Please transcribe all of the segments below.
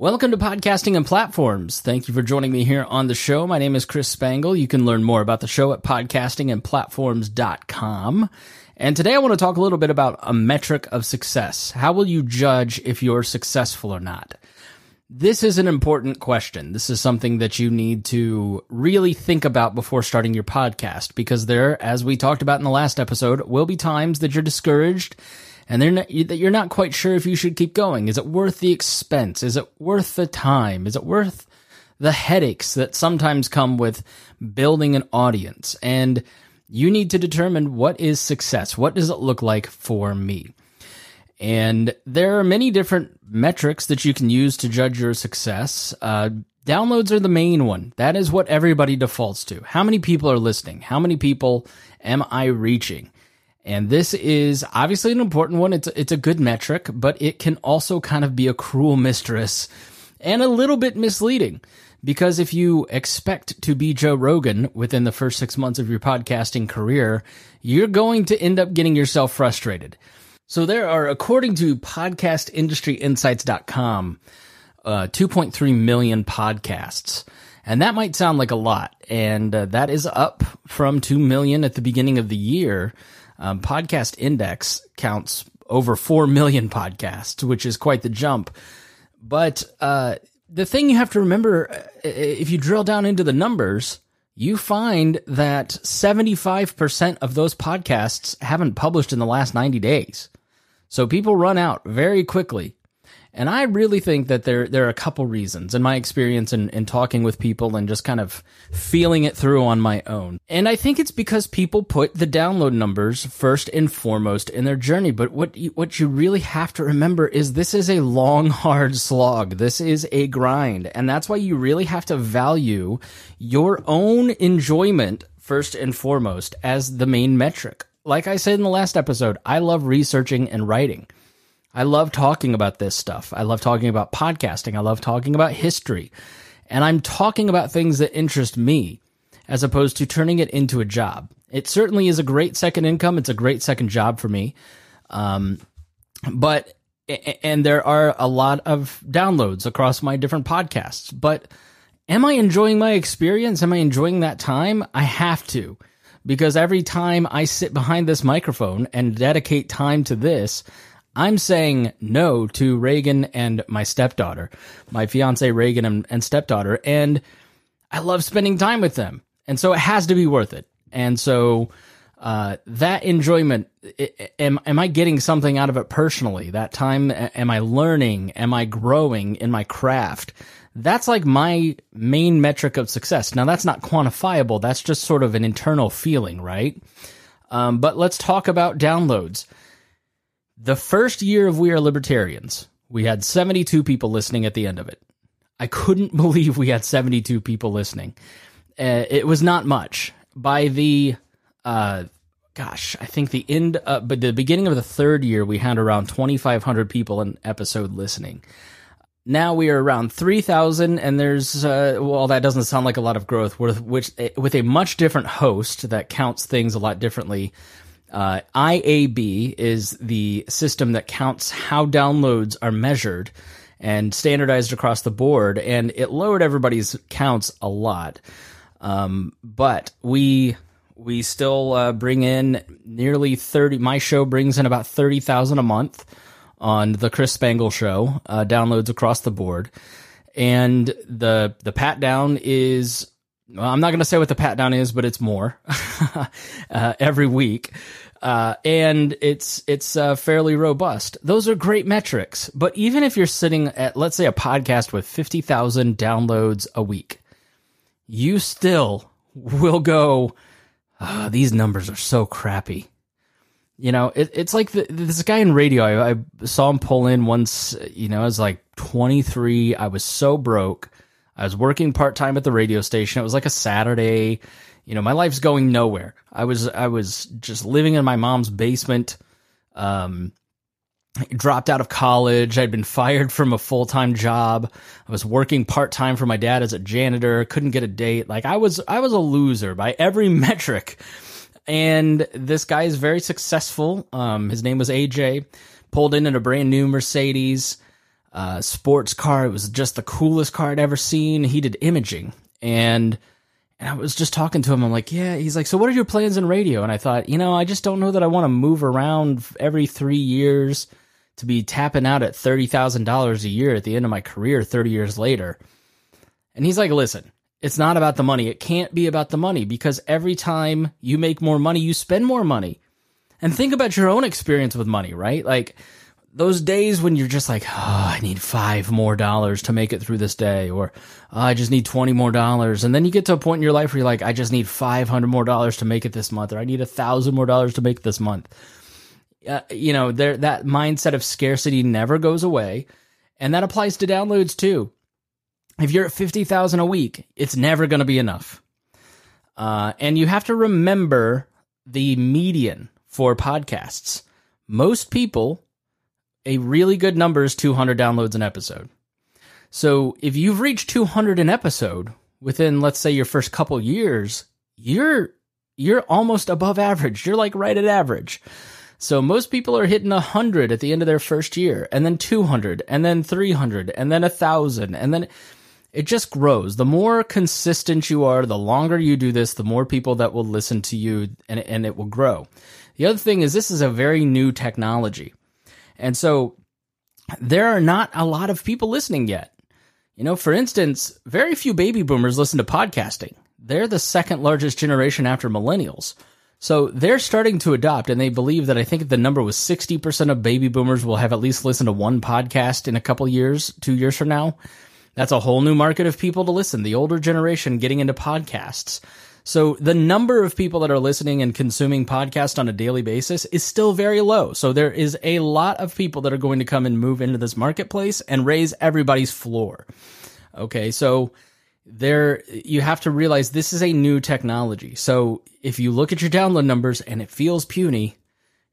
Welcome to Podcasting and Platforms. Thank you for joining me here on the show. My name is Chris Spangle. You can learn more about the show at podcastingandplatforms.com. And today I want to talk a little bit about a metric of success. How will you judge if you're successful or not? This is an important question. This is something that you need to really think about before starting your podcast because there, as we talked about in the last episode, will be times that you're discouraged and they're not, you're not quite sure if you should keep going. Is it worth the expense? Is it worth the time? Is it worth the headaches that sometimes come with building an audience? And you need to determine what is success. What does it look like for me? And there are many different metrics that you can use to judge your success. Uh, downloads are the main one. That is what everybody defaults to. How many people are listening? How many people am I reaching? And this is obviously an important one. It's it's a good metric, but it can also kind of be a cruel mistress and a little bit misleading. Because if you expect to be Joe Rogan within the first six months of your podcasting career, you're going to end up getting yourself frustrated. So there are, according to podcastindustryinsights.com, uh, 2.3 million podcasts. And that might sound like a lot. And uh, that is up from 2 million at the beginning of the year. Um, Podcast Index counts over 4 million podcasts, which is quite the jump. But uh, the thing you have to remember, uh, if you drill down into the numbers, you find that 75% of those podcasts haven't published in the last 90 days. So people run out very quickly. And I really think that there there are a couple reasons in my experience in, in talking with people and just kind of feeling it through on my own. And I think it's because people put the download numbers first and foremost in their journey. But what you, what you really have to remember is this is a long, hard slog. This is a grind. And that's why you really have to value your own enjoyment first and foremost as the main metric. Like I said in the last episode, I love researching and writing. I love talking about this stuff. I love talking about podcasting. I love talking about history. And I'm talking about things that interest me as opposed to turning it into a job. It certainly is a great second income. It's a great second job for me. Um, but, and there are a lot of downloads across my different podcasts. But am I enjoying my experience? Am I enjoying that time? I have to. Because every time I sit behind this microphone and dedicate time to this, I'm saying no to Reagan and my stepdaughter, my fiance Reagan and, and, stepdaughter, and I love spending time with them, and so it has to be worth it. And so uh, that enjoyment, am am I getting something out of it personally? That time, am I learning? Am I growing in my craft? That's like my main metric of success. Now that's not quantifiable. That's just sort of an internal feeling, right? Um, but let's talk about downloads. The first year of We Are Libertarians, we had 72 people listening at the end of it. I couldn't believe we had 72 people listening. Uh, it was not much. By the, uh, gosh, I think the end, uh, but the beginning of the third year, we had around 2,500 people an episode listening. Now we are around 3,000, and there's, uh, well, that doesn't sound like a lot of growth, with, which, with a much different host that counts things a lot differently uh, IAB is the system that counts how downloads are measured and standardized across the board, and it lowered everybody's counts a lot. Um, but we we still uh, bring in nearly thirty. My show brings in about thirty thousand a month on the Chris Spangle Show uh, downloads across the board, and the the pat down is well, I'm not going to say what the pat down is, but it's more uh, every week. Uh, and it's it's uh, fairly robust. Those are great metrics. But even if you're sitting at, let's say, a podcast with fifty thousand downloads a week, you still will go. oh, these numbers are so crappy. You know, it, it's like the, this guy in radio. I, I saw him pull in once. You know, I was like 23. I was so broke. I was working part time at the radio station. It was like a Saturday. You know, my life's going nowhere. I was I was just living in my mom's basement. Um, dropped out of college. I'd been fired from a full time job. I was working part time for my dad as a janitor. Couldn't get a date. Like I was I was a loser by every metric. And this guy is very successful. Um, his name was AJ. Pulled in in a brand new Mercedes uh, sports car. It was just the coolest car I'd ever seen. He did imaging, and and I was just talking to him. I'm like, yeah. He's like, so what are your plans in radio? And I thought, you know, I just don't know that I want to move around every three years to be tapping out at thirty thousand dollars a year at the end of my career, thirty years later. And he's like, listen, it's not about the money. It can't be about the money because every time you make more money, you spend more money. And think about your own experience with money, right? Like those days when you're just like, oh, I need five more dollars to make it through this day, or oh, I just need 20 more dollars. And then you get to a point in your life where you're like, I just need 500 more dollars to make it this month, or I need a thousand more dollars to make this month. Uh, you know, there, that mindset of scarcity never goes away. And that applies to downloads too. If you're at 50,000 a week, it's never going to be enough. Uh, and you have to remember the median for podcasts. Most people a really good number is 200 downloads an episode. So if you've reached 200 an episode within, let's say, your first couple years, you're you're almost above average. You're like right at average. So most people are hitting 100 at the end of their first year, and then 200, and then 300, and then 1,000, and then it just grows. The more consistent you are, the longer you do this, the more people that will listen to you, and, and it will grow. The other thing is, this is a very new technology. And so there are not a lot of people listening yet. You know, for instance, very few baby boomers listen to podcasting. They're the second largest generation after millennials. So they're starting to adopt, and they believe that I think the number was 60% of baby boomers will have at least listened to one podcast in a couple years, two years from now. That's a whole new market of people to listen. The older generation getting into podcasts. So the number of people that are listening and consuming podcasts on a daily basis is still very low. So there is a lot of people that are going to come and move into this marketplace and raise everybody's floor. Okay. So there, you have to realize this is a new technology. So if you look at your download numbers and it feels puny,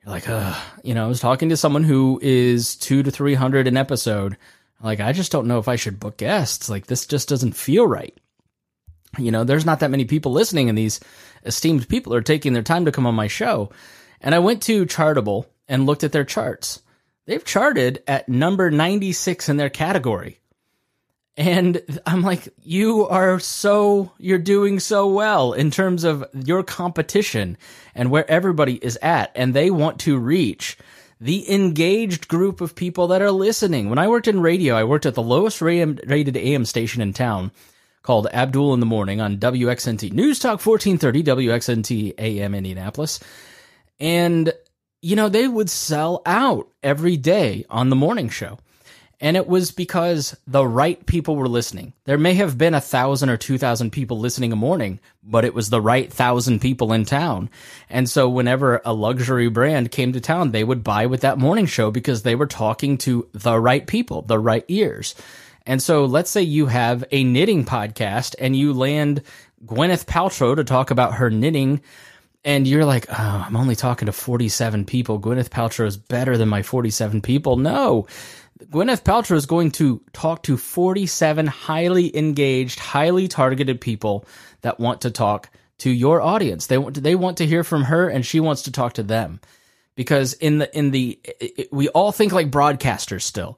you're like, uh, you know, I was talking to someone who is two to 300 an episode. Like, I just don't know if I should book guests. Like, this just doesn't feel right you know, there's not that many people listening, and these esteemed people are taking their time to come on my show. And I went to Chartable and looked at their charts. They've charted at number 96 in their category. And I'm like, you are so, you're doing so well in terms of your competition and where everybody is at. And they want to reach the engaged group of people that are listening. When I worked in radio, I worked at the lowest rated AM station in town called Abdul in the Morning on WXNT News Talk 1430 WXNT AM Indianapolis. And, you know, they would sell out every day on the morning show. And it was because the right people were listening. There may have been a thousand or two thousand people listening a morning, but it was the right thousand people in town. And so whenever a luxury brand came to town, they would buy with that morning show because they were talking to the right people, the right ears. And so let's say you have a knitting podcast and you land Gwyneth Paltrow to talk about her knitting and you're like, oh, I'm only talking to 47 people. Gwyneth Paltrow is better than my 47 people. No, Gwyneth Paltrow is going to talk to 47 highly engaged, highly targeted people that want to talk to your audience. They want to, they want to hear from her and she wants to talk to them. Because in the in the it, we all think like broadcasters still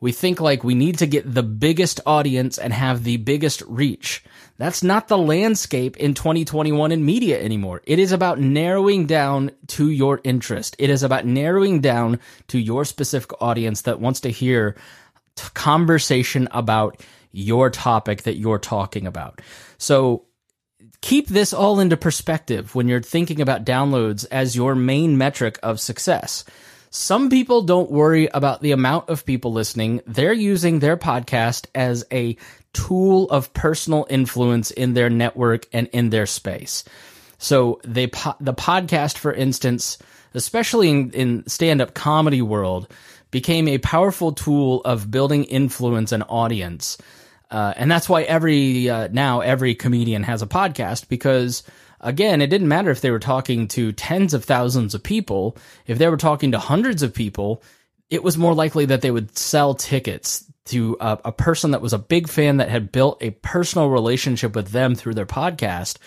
we think like we need to get the biggest audience and have the biggest reach. That's not the landscape in 2021 in media anymore. It is about narrowing down to your interest. It is about narrowing down to your specific audience that wants to hear conversation about your topic that you're talking about. So keep this all into perspective when you're thinking about downloads as your main metric of success. Some people don't worry about the amount of people listening. They're using their podcast as a tool of personal influence in their network and in their space. So they po- the podcast, for instance, especially in, in stand up comedy world, became a powerful tool of building influence and audience. Uh, and that's why every uh, now every comedian has a podcast because again, it didn't matter if they were talking to tens of thousands of people. If they were talking to hundreds of people, it was more likely that they would sell tickets to a, a person that was a big fan that had built a personal relationship with them through their podcast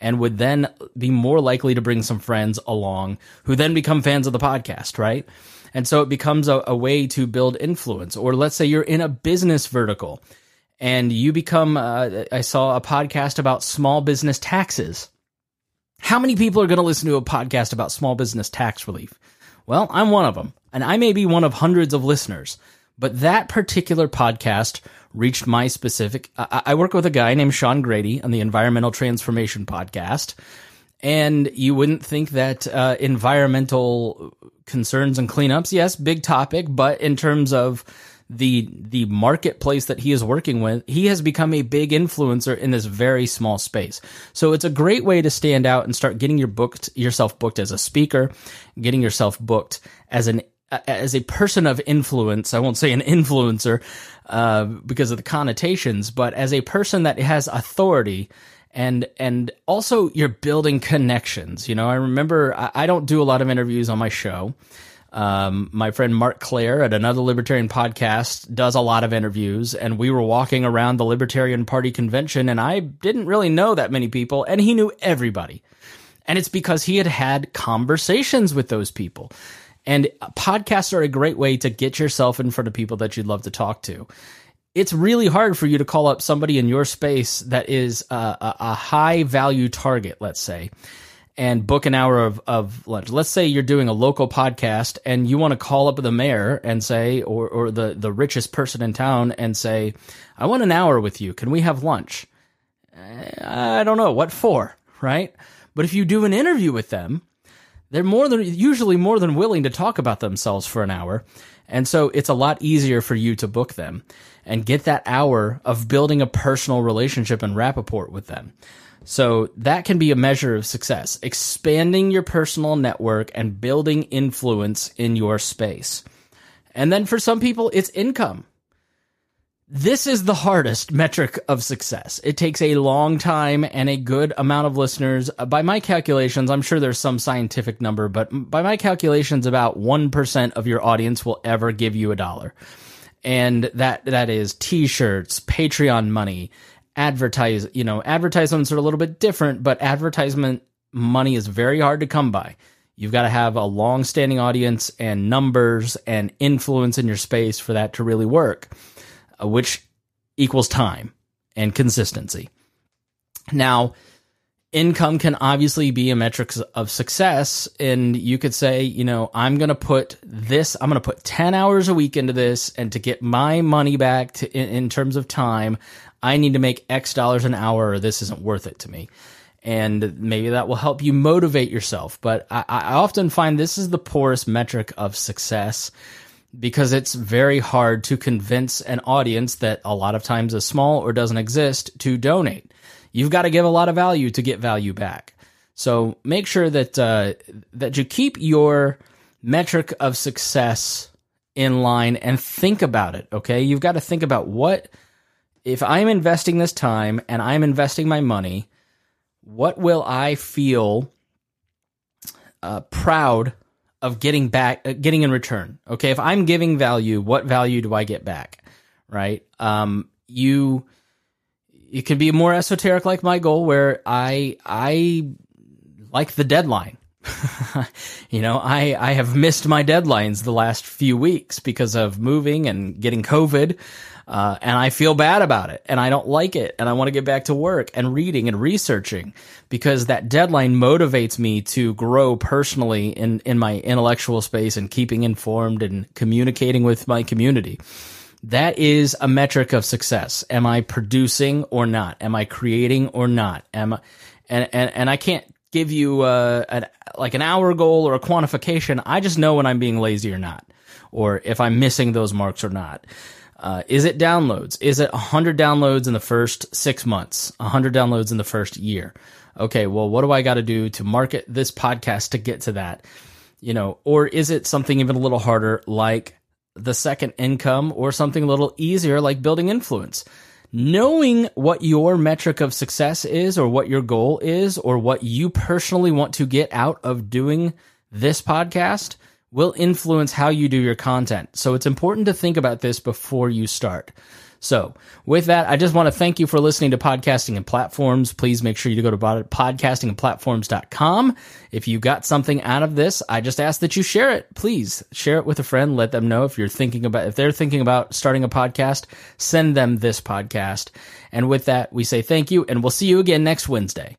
and would then be more likely to bring some friends along who then become fans of the podcast, right? And so it becomes a, a way to build influence. Or let's say you're in a business vertical and you become, uh, I saw a podcast about small business taxes. How many people are going to listen to a podcast about small business tax relief? Well, I'm one of them, and I may be one of hundreds of listeners. But that particular podcast reached my specific. I, I work with a guy named Sean Grady on the Environmental Transformation Podcast, and you wouldn't think that uh, environmental concerns and cleanups, yes, big topic, but in terms of the the marketplace that he is working with, he has become a big influencer in this very small space. So it's a great way to stand out and start getting your booked yourself booked as a speaker, getting yourself booked as an as a person of influence. I won't say an influencer uh, because of the connotations, but as a person that has authority and and also you're building connections. You know, I remember I, I don't do a lot of interviews on my show. Um, my friend Marc Clair at another libertarian podcast does a lot of interviews, and we were walking around the Libertarian Party convention, and I didn't really know that many people, and he knew everybody. And it's because he had had conversations with those people. And podcasts are a great way to get yourself in front of people that you'd love to talk to. It's really hard for you to call up somebody in your space that is a, a high value target, let's say, and book an hour of, of lunch. Let's say you're doing a local podcast and you want to call up the mayor and say, or, or the, the richest person in town and say, I want an hour with you. Can we have lunch? Eh, I don't know. What for? Right? But if you do an interview with them, they're more than usually more than willing to talk about themselves for an hour. And so it's a lot easier for you to book them and get that hour of building a personal relationship and rapport with them. So that can be a measure of success, expanding your personal network and building influence in your space. And then for some people, it's income. This is the hardest metric of success. It takes a long time and a good amount of listeners. Uh, by my calculations, I'm sure there's some scientific number, but by my calculations, about 1% of your audience will ever give you a dollar. And that, that is t-shirts, Patreon money, advertise, you know, advertisements are a little bit different, but advertisement money is very hard to come by. You've got to have a long standing audience and numbers and influence in your space for that to really work, uh, which equals time and consistency. Now, income can obviously be a metric of success. And you could say, you know, I'm going to put this, I'm going to put 10 hours a week into this. And to get my money back to, in, in terms of time, I need to make X dollars an hour or this isn't worth it to me. And maybe that will help you motivate yourself. But I, I often find this is the poorest metric of success because it's very hard to convince an audience that a lot of times is small or doesn't exist to donate. You've got to give a lot of value to get value back. So make sure that uh, that you keep your metric of success in line and think about it. Okay, you've got to think about what if I'm investing this time and I'm investing my money, what will I feel uh, proud of getting back, uh, getting in return? Okay, if I'm giving value, what value do I get back? Right? Um, you, it can be more esoteric, like my goal, where I I like the deadline. you know, I I have missed my deadlines the last few weeks because of moving and getting COVID. Uh, and I feel bad about it and I don't like it and I want to get back to work and reading and researching because that deadline motivates me to grow personally in, in my intellectual space and keeping informed and communicating with my community. That is a metric of success. Am I producing or not? Am I creating or not? Am I, and, and, and I can't give you uh, an, like an hour goal or a quantification. I just know when I'm being lazy or not, or if I'm missing those marks or not. Uh, is it downloads? Is it 100 downloads in the first six months? 100 downloads in the first year? okay, well, what do I got to do to market this podcast to get to that? You know, or is it something even a little harder like the second income or something a little easier like building influence? Knowing what your metric of success is or what your goal is or what you personally want to get out of doing this podcast will influence how you do your content. So it's important to think about this before you start. So, with that, I just want to thank you for listening to Podcasting and Platforms. Please make sure you go to podcastingandplatforms.com. If you got something out of this, I just ask that you share it. Please share it with a friend. Let them know if you're thinking about, if they're thinking about starting a podcast, send them this podcast. And with that, we say thank you and we'll see you again next Wednesday.